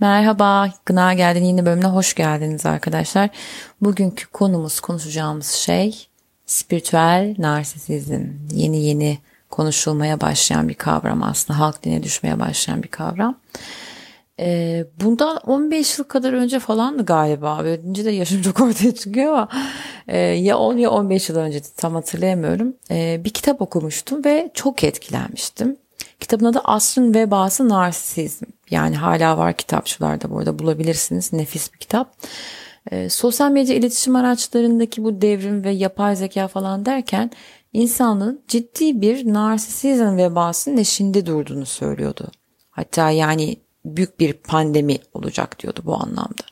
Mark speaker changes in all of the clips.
Speaker 1: Merhaba, Gına Geldin yeni bölümüne hoş geldiniz arkadaşlar. Bugünkü konumuz, konuşacağımız şey spiritüel narsisizm. Yeni yeni konuşulmaya başlayan bir kavram aslında. Halk diline düşmeye başlayan bir kavram. Ee, bundan 15 yıl kadar önce falandı galiba. Böylece de yaşım çok ortaya çıkıyor ama e, ya 10 ya 15 yıl önce tam hatırlayamıyorum. E, bir kitap okumuştum ve çok etkilenmiştim. Kitabın adı Asrın Vebası Narsizm. Yani hala var kitapçılarda burada bulabilirsiniz. Nefis bir kitap. E, sosyal medya iletişim araçlarındaki bu devrim ve yapay zeka falan derken insanlığın ciddi bir narsisizm vebasının eşinde durduğunu söylüyordu. Hatta yani büyük bir pandemi olacak diyordu bu anlamda.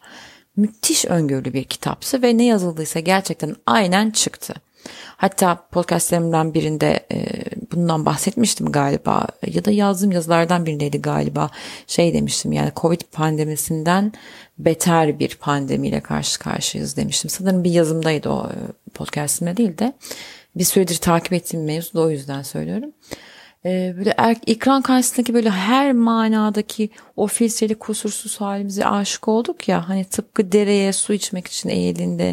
Speaker 1: Müthiş öngörülü bir kitapsı ve ne yazıldıysa gerçekten aynen çıktı. Hatta podcastlerimden birinde e, bundan bahsetmiştim galiba ya da yazdığım yazılardan birindeydi galiba şey demiştim yani Covid pandemisinden beter bir pandemiyle karşı karşıyayız demiştim. Sanırım bir yazımdaydı o e, podcastimde değil de bir süredir takip ettiğim mevzu da o yüzden söylüyorum. Ee, böyle er, ekran karşısındaki böyle her manadaki o filtreli kusursuz halimize aşık olduk ya hani tıpkı dereye su içmek için eğildiğinde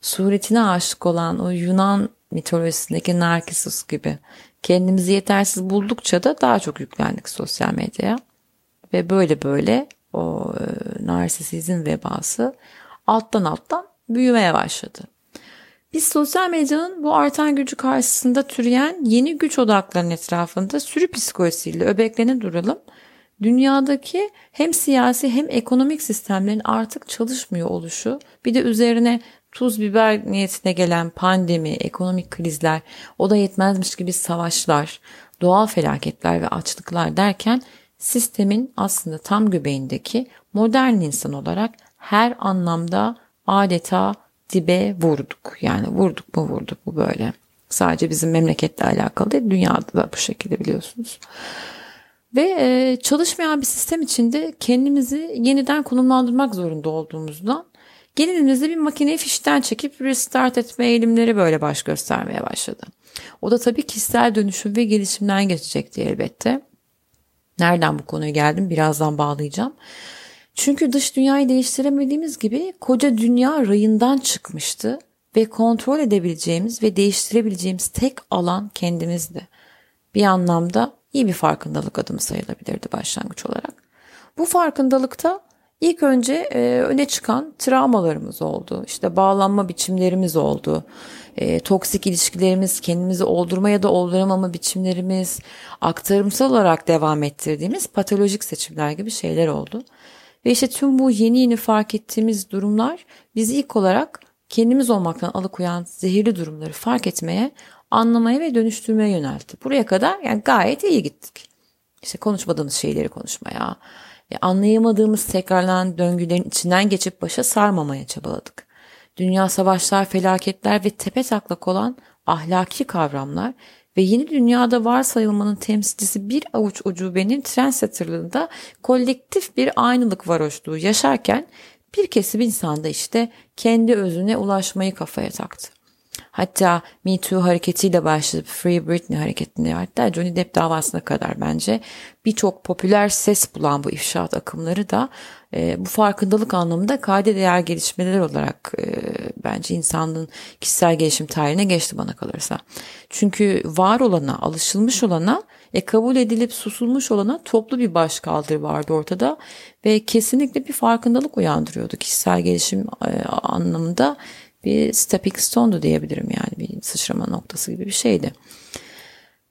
Speaker 1: suretine aşık olan o Yunan mitolojisindeki Narkisus gibi kendimizi yetersiz buldukça da daha çok yüklendik sosyal medyaya ve böyle böyle o e, narsisizm vebası alttan alttan büyümeye başladı. Biz sosyal medyanın bu artan gücü karşısında türeyen yeni güç odaklarının etrafında sürü psikolojisiyle öbeklene duralım. Dünyadaki hem siyasi hem ekonomik sistemlerin artık çalışmıyor oluşu bir de üzerine tuz biber niyetine gelen pandemi, ekonomik krizler, o da yetmezmiş gibi savaşlar, doğal felaketler ve açlıklar derken sistemin aslında tam göbeğindeki modern insan olarak her anlamda adeta dibe vurduk. Yani vurduk mu vurduk bu böyle. Sadece bizim memleketle alakalı değil, dünyada da bu şekilde biliyorsunuz. Ve e, çalışmayan bir sistem içinde kendimizi yeniden konumlandırmak zorunda olduğumuzdan Gelinimizde bir makineyi fişten çekip restart etme eğilimleri böyle baş göstermeye başladı. O da tabii kişisel dönüşüm ve gelişimden geçecekti elbette. Nereden bu konuya geldim birazdan bağlayacağım. Çünkü dış dünyayı değiştiremediğimiz gibi koca dünya rayından çıkmıştı ve kontrol edebileceğimiz ve değiştirebileceğimiz tek alan kendimizdi. Bir anlamda iyi bir farkındalık adımı sayılabilirdi başlangıç olarak. Bu farkındalıkta İlk önce e, öne çıkan travmalarımız oldu. İşte bağlanma biçimlerimiz oldu. E, toksik ilişkilerimiz, kendimizi oldurma ya da olduramama biçimlerimiz, aktarımsal olarak devam ettirdiğimiz patolojik seçimler gibi şeyler oldu. Ve işte tüm bu yeni yeni fark ettiğimiz durumlar bizi ilk olarak kendimiz olmaktan alıkoyan zehirli durumları fark etmeye, anlamaya ve dönüştürmeye yöneltti. Buraya kadar yani gayet iyi gittik. İşte konuşmadığımız şeyleri konuşmaya, anlayamadığımız tekrarlanan döngülerin içinden geçip başa sarmamaya çabaladık. Dünya savaşlar, felaketler ve tepe taklak olan ahlaki kavramlar ve yeni dünyada varsayılmanın temsilcisi bir avuç ucubenin trendsetterlığında kolektif bir aynılık varoşluğu yaşarken bir kesim insanda işte kendi özüne ulaşmayı kafaya taktı. Hatta Me Too hareketiyle başlayıp Free Britney hareketinde hatta Johnny Depp davasına kadar bence birçok popüler ses bulan bu ifşaat akımları da e, bu farkındalık anlamında kayda değer gelişmeler olarak e, bence insanlığın kişisel gelişim tarihine geçti bana kalırsa. Çünkü var olana, alışılmış olana e, kabul edilip susulmuş olana toplu bir başkaldırı vardı ortada ve kesinlikle bir farkındalık uyandırıyordu kişisel gelişim e, anlamında bir stepping stone'du diyebilirim yani bir sıçrama noktası gibi bir şeydi.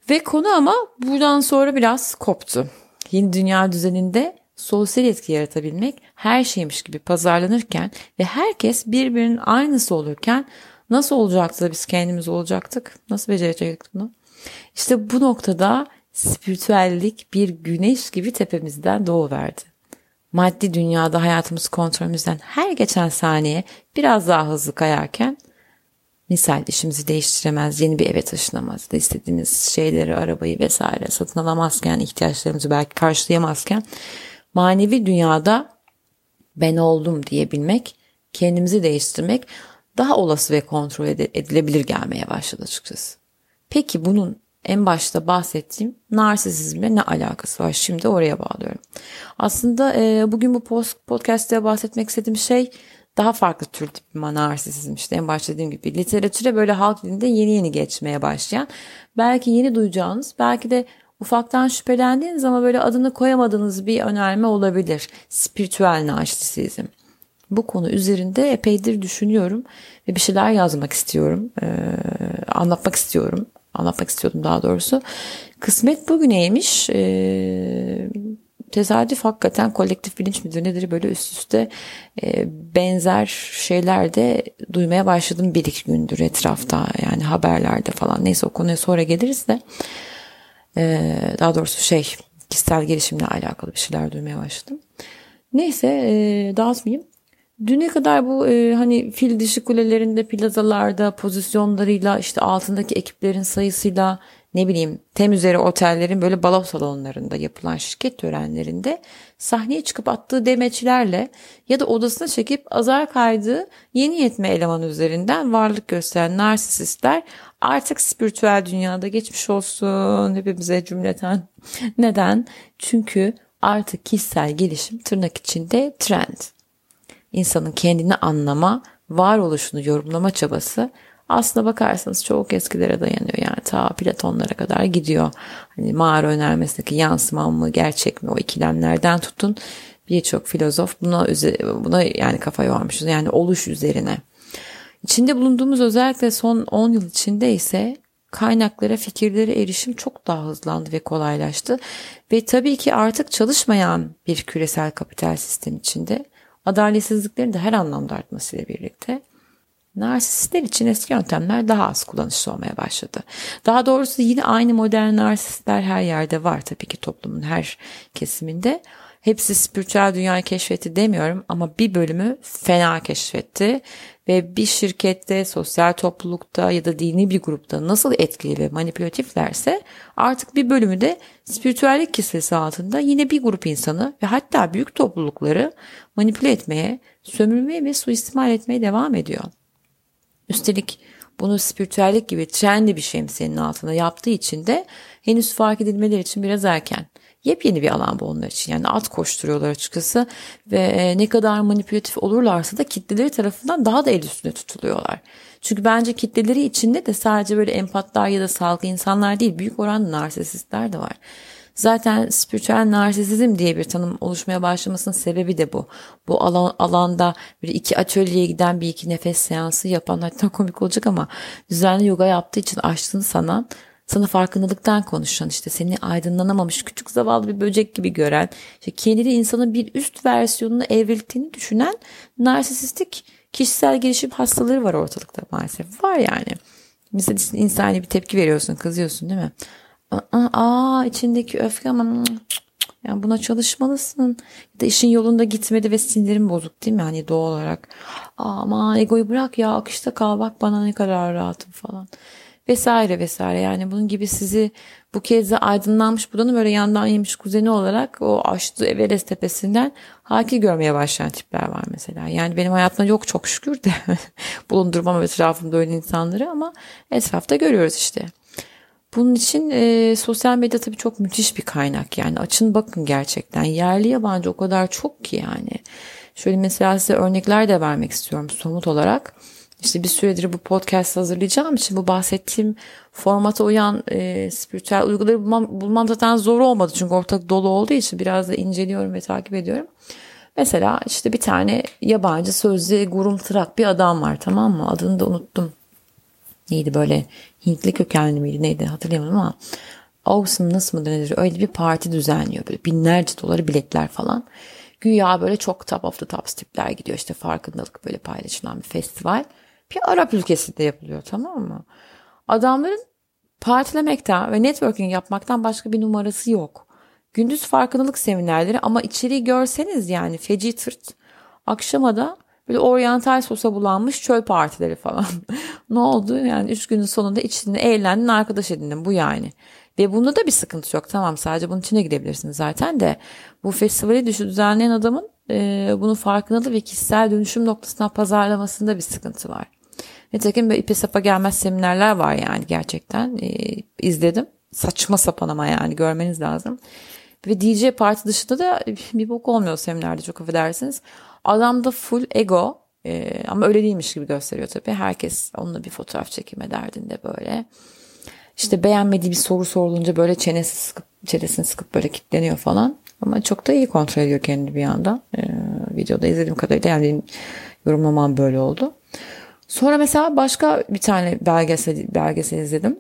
Speaker 1: Ve konu ama buradan sonra biraz koptu. Yeni dünya düzeninde sosyal etki yaratabilmek her şeymiş gibi pazarlanırken ve herkes birbirinin aynısı olurken nasıl olacaktı da biz kendimiz olacaktık? Nasıl becerecektik bunu? İşte bu noktada spiritüellik bir güneş gibi tepemizden doğuverdi maddi dünyada hayatımız kontrolümüzden her geçen saniye biraz daha hızlı kayarken misal işimizi değiştiremez, yeni bir eve taşınamaz istediğimiz şeyleri, arabayı vesaire satın alamazken, ihtiyaçlarımızı belki karşılayamazken manevi dünyada ben oldum diyebilmek, kendimizi değiştirmek daha olası ve kontrol edilebilir gelmeye başladı açıkçası. Peki bunun en başta bahsettiğim narsisizmle ne alakası var? Şimdi oraya bağlıyorum. Aslında e, bugün bu podcast'te bahsetmek istediğim şey daha farklı tür bir narsisizm işte en başta dediğim gibi literatüre böyle halk dilinde yeni yeni geçmeye başlayan belki yeni duyacağınız belki de ufaktan şüphelendiğiniz ama böyle adını koyamadığınız bir önerme olabilir. Spiritüel narsisizm. Bu konu üzerinde epeydir düşünüyorum ve bir şeyler yazmak istiyorum. Ee, anlatmak istiyorum. Anlatmak istiyordum daha doğrusu. Kısmet bugüneymiş. Ee, tesadüf hakikaten kolektif bilinç midir nedir böyle üst üste e, benzer şeyler de duymaya başladım bir iki gündür etrafta yani haberlerde falan neyse o konuya sonra geliriz de e, daha doğrusu şey kişisel gelişimle alakalı bir şeyler duymaya başladım. Neyse e, dağıtmayayım. Düne kadar bu e, hani fil dişi kulelerinde plazalarda pozisyonlarıyla işte altındaki ekiplerin sayısıyla ne bileyim tem üzeri otellerin böyle balo salonlarında yapılan şirket törenlerinde sahneye çıkıp attığı demeçlerle ya da odasına çekip azar kaydığı yeni yetme eleman üzerinden varlık gösteren narsisistler artık spiritüel dünyada geçmiş olsun hepimize cümleten. Neden? Çünkü artık kişisel gelişim tırnak içinde trend. İnsanın kendini anlama, varoluşunu yorumlama çabası aslına bakarsanız çok eskilere dayanıyor yani ta Platonlara kadar gidiyor. Hani mağara önermesindeki yansıma mı gerçek mi o ikilemlerden tutun birçok filozof buna buna yani kafa yormuş yani oluş üzerine. İçinde bulunduğumuz özellikle son 10 yıl içinde ise kaynaklara, fikirlere erişim çok daha hızlandı ve kolaylaştı. Ve tabii ki artık çalışmayan bir küresel kapital sistem içinde adaletsizliklerin de her anlamda artmasıyla birlikte Narsistler için eski yöntemler daha az kullanışlı olmaya başladı. Daha doğrusu yine aynı modern narsistler her yerde var tabii ki toplumun her kesiminde. Hepsi spiritüel dünyayı keşfetti demiyorum ama bir bölümü fena keşfetti ve bir şirkette, sosyal toplulukta ya da dini bir grupta nasıl etkili ve manipülatiflerse artık bir bölümü de spiritüellik kisvesi altında yine bir grup insanı ve hatta büyük toplulukları manipüle etmeye, sömürmeye ve suistimal etmeye devam ediyor. Üstelik bunu spiritüellik gibi trendy bir şemsiyenin altında yaptığı için de henüz fark edilmeleri için biraz erken. Yepyeni bir alan bu onlar için. Yani at koşturuyorlar açıkçası ve e, ne kadar manipülatif olurlarsa da kitleleri tarafından daha da el üstünde tutuluyorlar. Çünkü bence kitleleri içinde de sadece böyle empatlar ya da sağlıklı insanlar değil büyük oranda narsisistler de var. Zaten spiritüel narsisizm diye bir tanım oluşmaya başlamasının sebebi de bu. Bu alan, alanda bir iki atölyeye giden bir iki nefes seansı yapan hatta komik olacak ama düzenli yoga yaptığı için açtığını sanan sana farkındalıktan konuşan işte seni aydınlanamamış küçük zavallı bir böcek gibi gören işte kendini insanın bir üst versiyonunu evrildiğini düşünen narsisistik kişisel gelişim hastaları var ortalıkta maalesef var yani. Mesela insani bir tepki veriyorsun kızıyorsun değil mi? Aa, içindeki öfke ama yani buna çalışmalısın. Ya da işin yolunda gitmedi ve sinirim bozuk değil mi? Hani doğal olarak. Ama egoyu bırak ya akışta kal bak bana ne kadar rahatım falan. Vesaire vesaire yani bunun gibi sizi bu kez de aydınlanmış buranın böyle yandan yemiş kuzeni olarak o açtığı Everest tepesinden haki görmeye başlayan tipler var mesela. Yani benim hayatımda yok çok şükür de bulundurmam etrafımda öyle insanları ama etrafta görüyoruz işte. Bunun için e, sosyal medya tabii çok müthiş bir kaynak yani açın bakın gerçekten yerli yabancı o kadar çok ki yani. Şöyle mesela size örnekler de vermek istiyorum somut olarak. İşte bir süredir bu podcast hazırlayacağım için bu bahsettiğim formata uyan e, spiritüel uyguları bulmam, bulmam zaten zor olmadı. Çünkü ortak dolu olduğu için biraz da inceliyorum ve takip ediyorum. Mesela işte bir tane yabancı sözlü gurumtırak bir adam var tamam mı? Adını da unuttum neydi böyle Hintli kökenli miydi neydi hatırlayamadım ama Awesomeness mıdır nedir öyle bir parti düzenliyor böyle binlerce doları biletler falan. Güya böyle çok top of the tops tipler gidiyor işte farkındalık böyle paylaşılan bir festival. Bir Arap ülkesinde yapılıyor tamam mı? Adamların partilemekten ve networking yapmaktan başka bir numarası yok. Gündüz farkındalık seminerleri ama içeriği görseniz yani feci tırt. Akşama da Böyle oryantal sosa bulanmış çöl partileri falan. ne oldu? Yani üç günün sonunda içinde eğlendin arkadaş edindin bu yani. Ve bunda da bir sıkıntı yok. Tamam sadece bunun içine gidebilirsiniz zaten de. Bu festivali düşü düzenleyen adamın e, bunu farkındalık ve kişisel dönüşüm noktasına pazarlamasında bir sıkıntı var. Nitekim böyle ipe sapa gelmez seminerler var yani gerçekten. E, izledim. Saçma sapan ama yani görmeniz lazım. Ve DJ parti dışında da bir bok olmuyor seminerde çok affedersiniz. Adam da full ego e, ama öyle değilmiş gibi gösteriyor tabii. Herkes onunla bir fotoğraf çekime derdinde böyle. İşte beğenmediği bir soru sorulunca böyle çenesi sıkıp, çenesini sıkıp böyle kilitleniyor falan. Ama çok da iyi kontrol ediyor kendini bir anda. Ee, videoda izlediğim kadarıyla yani yorumlamam böyle oldu. Sonra mesela başka bir tane belgesel, belgesel izledim.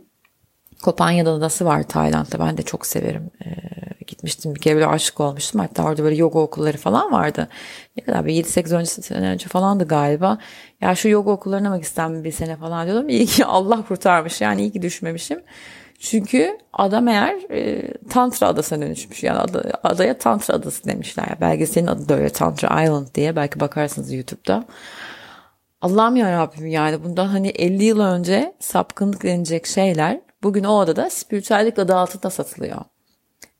Speaker 1: Kopanya'da adası var Tayland'da. Ben de çok severim. Ee, gitmiştim bir kere aşık olmuştum. Hatta orada böyle yoga okulları falan vardı. Ne kadar bir 7-8 önce, sene önce falandı galiba. Ya şu yoga okullarına mı gitsem bir sene falan diyordum. İyi ki Allah kurtarmış yani iyi ki düşmemişim. Çünkü adam eğer e, Tantra adasına dönüşmüş. Yani ada, adaya Tantra adası demişler. Belgeselin adı da öyle Tantra Island diye. Belki bakarsınız YouTube'da. Allah'ım ya Rabbim yani bundan hani 50 yıl önce sapkınlık denilecek şeyler bugün o adada spiritüellik adı altında satılıyor.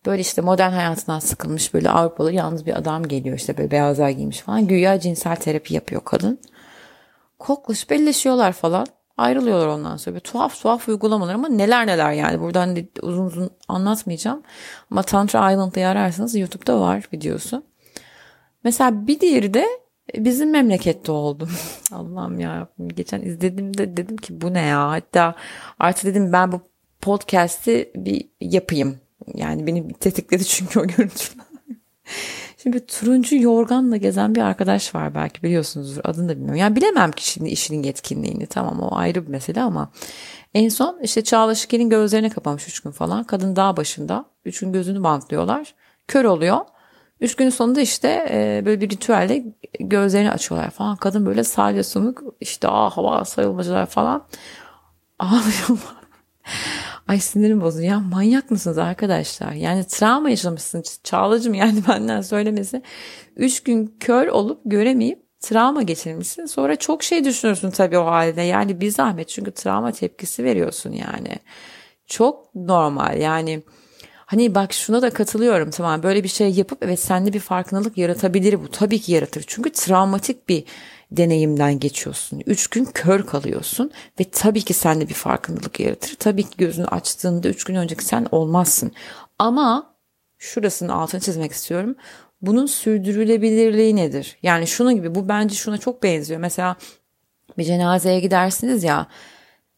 Speaker 1: Böyle işte modern hayatından sıkılmış böyle Avrupalı yalnız bir adam geliyor işte böyle beyazlar giymiş falan. Güya cinsel terapi yapıyor kadın. Kokluş belleşiyorlar falan. Ayrılıyorlar ondan sonra. Böyle tuhaf tuhaf uygulamalar ama neler neler yani. Buradan uzun uzun anlatmayacağım. Ama Tantra Island'ı ararsanız YouTube'da var videosu. Mesela bir diğeri de bizim memlekette oldu. Allah'ım ya geçen izlediğimde dedim ki bu ne ya. Hatta artık dedim ben bu podcast'i bir yapayım. Yani beni tetikledi çünkü o görüntüler. Şimdi turuncu yorganla gezen bir arkadaş var belki biliyorsunuzdur adını da bilmiyorum. Yani bilemem ki şimdi işinin yetkinliğini tamam o ayrı bir mesele ama en son işte Çağla Şikel'in gözlerine kapamış üç gün falan. Kadın dağ başında üç gün gözünü bantlıyorlar. Kör oluyor. Üç günün sonunda işte e, böyle bir ritüelle gözlerini açıyorlar falan. Kadın böyle salya sumuk işte ah hava sayılmacılar falan ağlıyorlar. Ay sinirim bozuluyor. Ya manyak mısınız arkadaşlar? Yani travma yaşamışsınız. Çağlacım yani benden söylemesi. Üç gün kör olup göremeyip travma geçirmişsin. Sonra çok şey düşünürsün tabii o halde. Yani bir zahmet çünkü travma tepkisi veriyorsun yani. Çok normal yani. Hani bak şuna da katılıyorum tamam böyle bir şey yapıp evet sende bir farkındalık yaratabilir bu. Tabii ki yaratır. Çünkü travmatik bir deneyimden geçiyorsun. Üç gün kör kalıyorsun ve tabii ki sende bir farkındalık yaratır. Tabii ki gözünü açtığında üç gün önceki sen olmazsın. Ama şurasının altını çizmek istiyorum. Bunun sürdürülebilirliği nedir? Yani şunun gibi bu bence şuna çok benziyor. Mesela bir cenazeye gidersiniz ya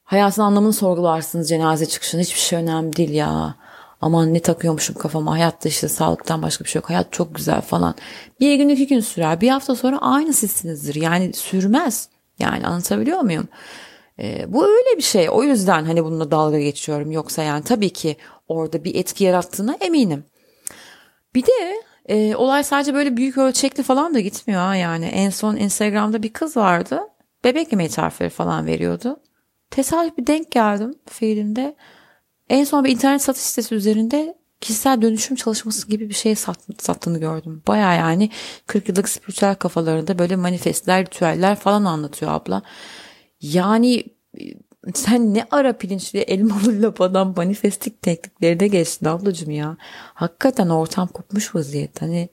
Speaker 1: hayatın anlamını sorgularsınız cenaze çıkışında hiçbir şey önemli değil ya aman ne takıyormuşum kafama hayatta işte sağlıktan başka bir şey yok hayat çok güzel falan. Bir gün iki gün sürer bir hafta sonra aynı sizsinizdir yani sürmez yani anlatabiliyor muyum? Ee, bu öyle bir şey o yüzden hani bununla dalga geçiyorum yoksa yani tabii ki orada bir etki yarattığına eminim. Bir de e, olay sadece böyle büyük ölçekli falan da gitmiyor ha yani en son Instagram'da bir kız vardı bebek yemeği tarifleri falan veriyordu. Tesadüf bir denk geldim fiilinde. En son bir internet satış sitesi üzerinde kişisel dönüşüm çalışması gibi bir şey sat, sattığını gördüm. Baya yani 40 yıllık spiritüel kafalarında böyle manifestler, ritüeller falan anlatıyor abla. Yani sen ne ara pirinçli elmalı lapadan manifestik tekniklerine geçtin ablacığım ya. Hakikaten ortam kopmuş vaziyette. Hani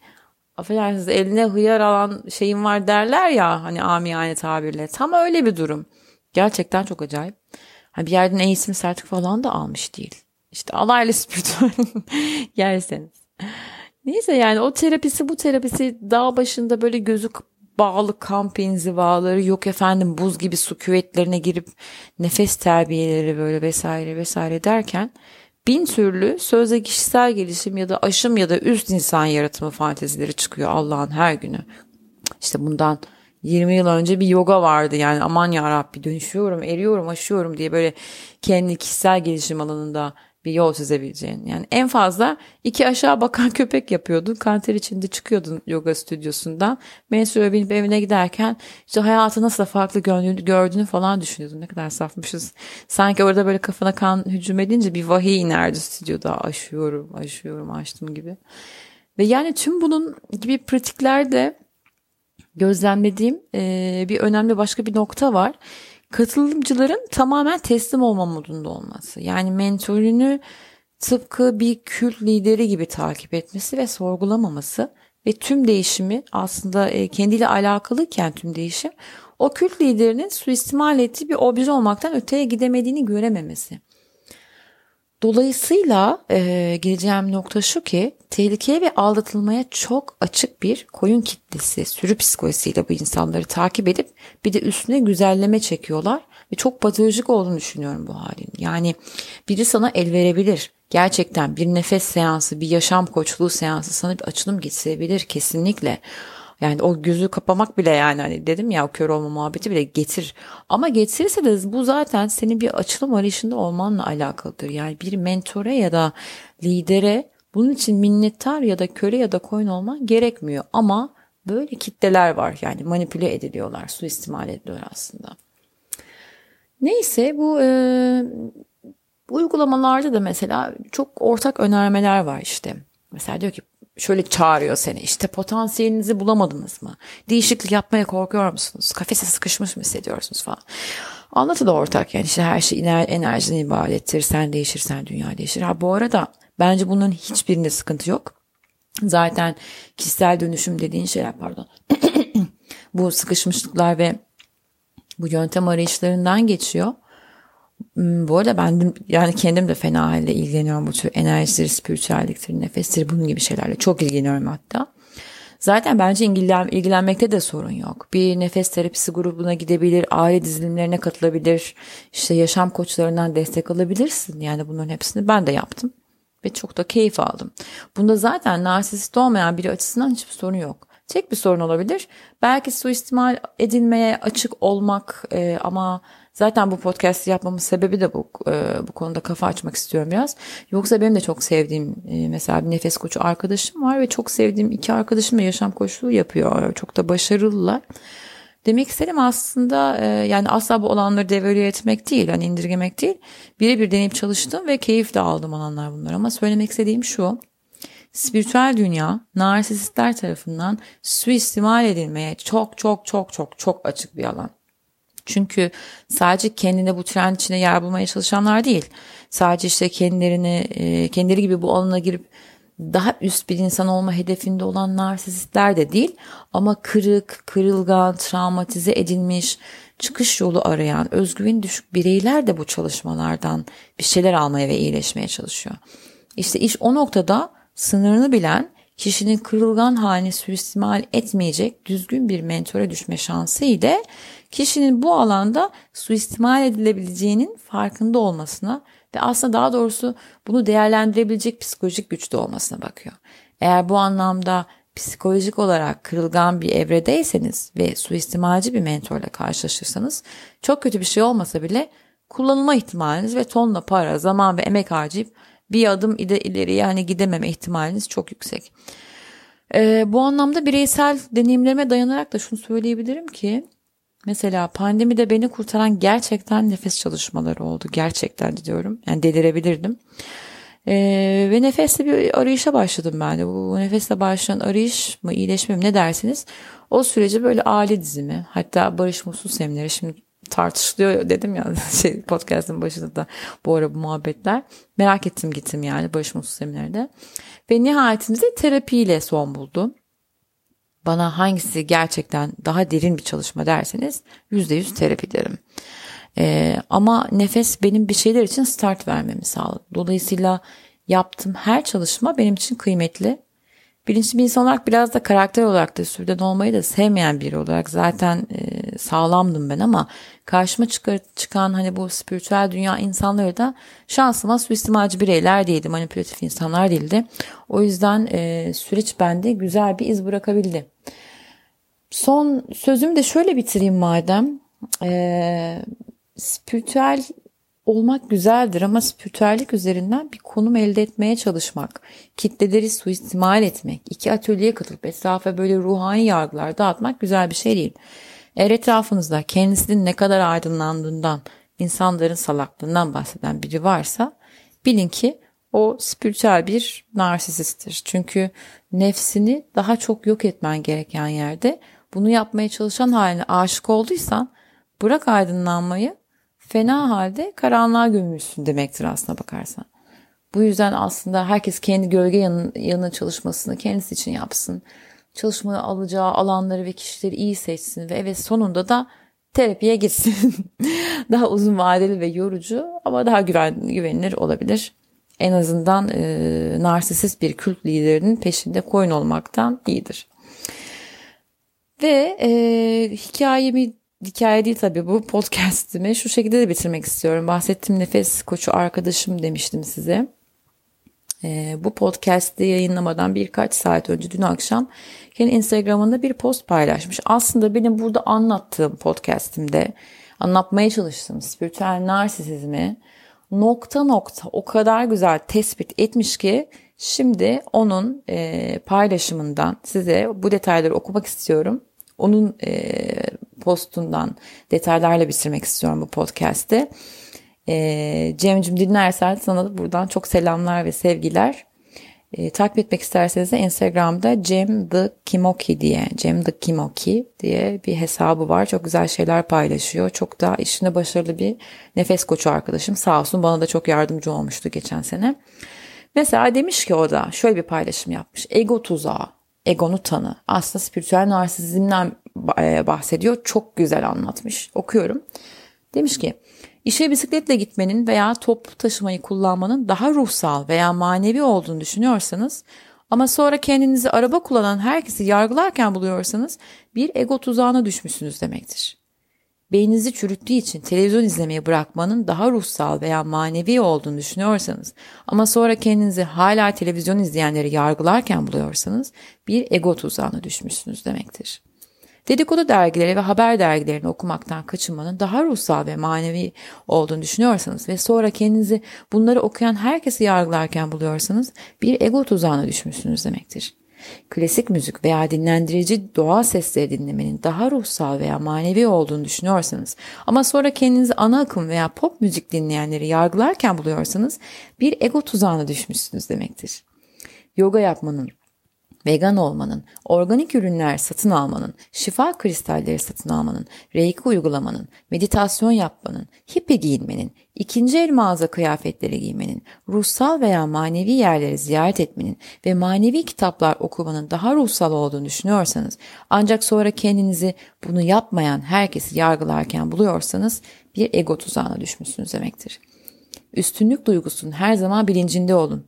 Speaker 1: affedersiniz eline hıyar alan şeyin var derler ya hani amiyane tabirle. Tam öyle bir durum. Gerçekten çok acayip. Hani bir yerden eğitim sertifika falan da almış değil. İşte alaylı spiritüel yerseniz. Neyse yani o terapisi bu terapisi dağ başında böyle gözü bağlı kamp inzivaları yok efendim buz gibi su küvetlerine girip nefes terbiyeleri böyle vesaire vesaire derken bin türlü sözde kişisel gelişim ya da aşım ya da üst insan yaratımı fantezileri çıkıyor Allah'ın her günü. İşte bundan 20 yıl önce bir yoga vardı yani aman ya Rabbi dönüşüyorum, eriyorum, aşıyorum diye böyle kendi kişisel gelişim alanında bir yol çizebileceğin. Yani en fazla iki aşağı bakan köpek yapıyordun. Kanter içinde çıkıyordun yoga stüdyosundan. Menstruya binip evine giderken işte hayatı nasıl farklı gördüğünü, gördüğünü falan düşünüyordun. Ne kadar safmışız. Sanki orada böyle kafana kan hücum edince bir vahiy inerdi stüdyoda. Aşıyorum, aşıyorum, açtım gibi. Ve yani tüm bunun gibi pratiklerde gözlemlediğim e, bir önemli başka bir nokta var. Katılımcıların tamamen teslim olma modunda olması. Yani mentörünü tıpkı bir kült lideri gibi takip etmesi ve sorgulamaması ve tüm değişimi aslında e, kendiyle alakalıyken tüm değişim o kült liderinin suistimal ettiği bir obje olmaktan öteye gidemediğini görememesi. Dolayısıyla e, geleceğim nokta şu ki tehlikeye ve aldatılmaya çok açık bir koyun kitlesi sürü psikolojisiyle bu insanları takip edip bir de üstüne güzelleme çekiyorlar ve çok patolojik olduğunu düşünüyorum bu halin. Yani biri sana el verebilir. Gerçekten bir nefes seansı, bir yaşam koçluğu seansı sana bir açılım getirebilir kesinlikle. Yani o gözü kapamak bile yani hani dedim ya kör olma muhabbeti bile getir. Ama getirirse de bu zaten senin bir açılım arayışında olmanla alakalıdır. Yani bir mentore ya da lidere bunun için minnettar ya da köle ya da koyun olman gerekmiyor. Ama böyle kitleler var yani manipüle ediliyorlar, suistimal ediliyorlar aslında. Neyse bu e, uygulamalarda da mesela çok ortak önermeler var işte. Mesela diyor ki şöyle çağırıyor seni işte potansiyelinizi bulamadınız mı? Değişiklik yapmaya korkuyor musunuz? Kafese sıkışmış mı hissediyorsunuz falan. Anlatı da ortak yani işte her şey enerjiden ibarettir. Sen değişirsen dünya değişir. Ha bu arada bence bunun hiçbirinde sıkıntı yok. Zaten kişisel dönüşüm dediğin şeyler pardon. bu sıkışmışlıklar ve bu yöntem arayışlarından geçiyor. Hmm, bu arada ben yani kendim de fena halde ilgileniyorum bu tür enerjileri, spiritüelliktir, nefestir bunun gibi şeylerle çok ilgileniyorum hatta. Zaten bence ilgilen, ilgilenmekte de sorun yok. Bir nefes terapisi grubuna gidebilir, aile dizilimlerine katılabilir, işte yaşam koçlarından destek alabilirsin. Yani bunların hepsini ben de yaptım ve çok da keyif aldım. Bunda zaten narsist olmayan biri açısından hiçbir sorun yok. Tek bir sorun olabilir. Belki suistimal edilmeye açık olmak e, ama Zaten bu podcast yapmamın sebebi de bu e, bu konuda kafa açmak istiyorum biraz. Yoksa benim de çok sevdiğim e, mesela bir nefes koçu arkadaşım var ve çok sevdiğim iki arkadaşım da yaşam koçluğu yapıyor. Çok da başarılılar. Demek istedim aslında e, yani asla bu olanları devalüe etmek değil, hani indirgemek değil. Birebir deneyip çalıştım ve keyif de aldım olanlar bunlar ama söylemek istediğim şu. Spiritüel dünya narsistler tarafından suistimal edilmeye çok çok çok çok çok açık bir alan. Çünkü sadece kendine bu trend içine yer bulmaya çalışanlar değil. Sadece işte kendilerini e, kendileri gibi bu alana girip daha üst bir insan olma hedefinde olan narsistler de değil ama kırık, kırılgan, travmatize edilmiş, çıkış yolu arayan, özgüveni düşük bireyler de bu çalışmalardan bir şeyler almaya ve iyileşmeye çalışıyor. İşte iş o noktada sınırını bilen, kişinin kırılgan halini suistimal etmeyecek düzgün bir mentora düşme şansı ile kişinin bu alanda suistimal edilebileceğinin farkında olmasına ve aslında daha doğrusu bunu değerlendirebilecek psikolojik güçte olmasına bakıyor. Eğer bu anlamda psikolojik olarak kırılgan bir evredeyseniz ve suistimalci bir mentorla karşılaşırsanız çok kötü bir şey olmasa bile kullanılma ihtimaliniz ve tonla para, zaman ve emek harcayıp bir adım ileriye hani gidememe ihtimaliniz çok yüksek. Ee, bu anlamda bireysel deneyimlerime dayanarak da şunu söyleyebilirim ki Mesela pandemide beni kurtaran gerçekten nefes çalışmaları oldu. Gerçekten diyorum. Yani delirebilirdim. Ee, ve nefesle bir arayışa başladım ben de. Bu nefesle başlayan arayış mı iyileşme mi ne dersiniz? O süreci böyle aile dizimi hatta Barış Mutsuz semineri şimdi tartışılıyor dedim ya şey podcast'ın başında da bu ara bu muhabbetler. Merak ettim gittim yani Barış Mutsuz seminerinde. Ve nihayetinde terapiyle son buldu bana hangisi gerçekten daha derin bir çalışma derseniz %100 terapi derim. Ee, ama nefes benim bir şeyler için start vermemi sağladı. Dolayısıyla yaptığım her çalışma benim için kıymetli bilinçli bir insan olarak biraz da karakter olarak da sürden olmayı da sevmeyen biri olarak zaten e, sağlamdım ben ama karşıma çıkar, çıkan hani bu spiritüel dünya insanları da şansıma suistimalci bireyler değildi, manipülatif insanlar değildi. O yüzden e, süreç bende güzel bir iz bırakabildi. Son sözümü de şöyle bitireyim madem. E, spiritüel olmak güzeldir ama spiritüellik üzerinden bir konum elde etmeye çalışmak, kitleleri suistimal etmek, iki atölyeye katılıp etrafa böyle ruhani yargılar dağıtmak güzel bir şey değil. Eğer etrafınızda kendisinin ne kadar aydınlandığından, insanların salaklığından bahseden biri varsa bilin ki o spiritüel bir narsisisttir. Çünkü nefsini daha çok yok etmen gereken yerde bunu yapmaya çalışan haline aşık olduysan bırak aydınlanmayı fena halde karanlığa gömülmüşsün demektir aslına bakarsan. Bu yüzden aslında herkes kendi gölge yanı, yanı çalışmasını kendisi için yapsın. Çalışmaya alacağı alanları ve kişileri iyi seçsin ve evet sonunda da terapiye gitsin. daha uzun vadeli ve yorucu ama daha güven, güvenilir olabilir. En azından e, narsisist bir kült liderinin peşinde koyun olmaktan iyidir. Ve e, hikayemi hikaye değil tabii bu podcast'imi şu şekilde de bitirmek istiyorum. Bahsettiğim nefes koçu arkadaşım demiştim size. E, bu podcast'i yayınlamadan birkaç saat önce dün akşam kendi Instagram'ında bir post paylaşmış. Aslında benim burada anlattığım podcast'imde anlatmaya çalıştığım spiritüel narsisizmi nokta nokta o kadar güzel tespit etmiş ki şimdi onun e, paylaşımından size bu detayları okumak istiyorum. Onun e, postundan detaylarla bitirmek istiyorum bu podcast'i. E, Cem'cim dinlersen sana da buradan çok selamlar ve sevgiler. E, takip etmek isterseniz de Instagram'da Cem the Kimoki diye, Cem the Kimoki diye bir hesabı var. Çok güzel şeyler paylaşıyor. Çok da işinde başarılı bir nefes koçu arkadaşım. Sağ olsun bana da çok yardımcı olmuştu geçen sene. Mesela demiş ki o da şöyle bir paylaşım yapmış. Ego tuzağı, egonu tanı. Aslında spiritüel narsizmden bahsediyor. Çok güzel anlatmış. Okuyorum. Demiş ki İşe bisikletle gitmenin veya toplu taşımayı kullanmanın daha ruhsal veya manevi olduğunu düşünüyorsanız ama sonra kendinizi araba kullanan herkesi yargılarken buluyorsanız bir ego tuzağına düşmüşsünüz demektir. Beyninizi çürüttüğü için televizyon izlemeyi bırakmanın daha ruhsal veya manevi olduğunu düşünüyorsanız ama sonra kendinizi hala televizyon izleyenleri yargılarken buluyorsanız bir ego tuzağına düşmüşsünüz demektir. Dedikodu dergileri ve haber dergilerini okumaktan kaçınmanın daha ruhsal ve manevi olduğunu düşünüyorsanız ve sonra kendinizi bunları okuyan herkesi yargılarken buluyorsanız bir ego tuzağına düşmüşsünüz demektir. Klasik müzik veya dinlendirici doğa sesleri dinlemenin daha ruhsal veya manevi olduğunu düşünüyorsanız ama sonra kendinizi ana akım veya pop müzik dinleyenleri yargılarken buluyorsanız bir ego tuzağına düşmüşsünüz demektir. Yoga yapmanın, vegan olmanın, organik ürünler satın almanın, şifa kristalleri satın almanın, reiki uygulamanın, meditasyon yapmanın, hippie giyinmenin, ikinci el mağaza kıyafetleri giymenin, ruhsal veya manevi yerleri ziyaret etmenin ve manevi kitaplar okumanın daha ruhsal olduğunu düşünüyorsanız ancak sonra kendinizi bunu yapmayan herkesi yargılarken buluyorsanız bir ego tuzağına düşmüşsünüz demektir. Üstünlük duygusunun her zaman bilincinde olun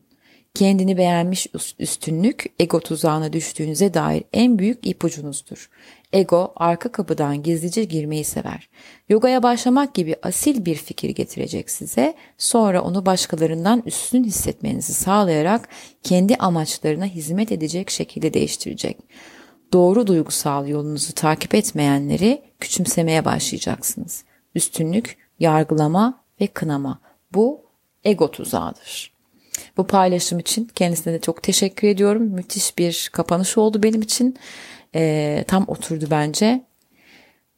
Speaker 1: kendini beğenmiş üstünlük ego tuzağına düştüğünüze dair en büyük ipucunuzdur. Ego arka kapıdan gizlice girmeyi sever. Yogaya başlamak gibi asil bir fikir getirecek size, sonra onu başkalarından üstün hissetmenizi sağlayarak kendi amaçlarına hizmet edecek şekilde değiştirecek. Doğru duygusal yolunuzu takip etmeyenleri küçümsemeye başlayacaksınız. Üstünlük, yargılama ve kınama. Bu ego tuzağıdır. Bu paylaşım için kendisine de çok teşekkür ediyorum. Müthiş bir kapanış oldu benim için. E, tam oturdu bence.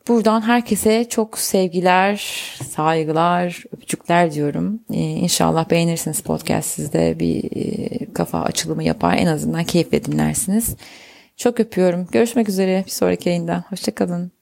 Speaker 1: Buradan herkese çok sevgiler, saygılar, öpücükler diyorum. Ee, inşallah beğenirsiniz podcast sizde bir e, kafa açılımı yapar. En azından keyifle dinlersiniz. Çok öpüyorum. Görüşmek üzere bir sonraki yayında. Hoşçakalın.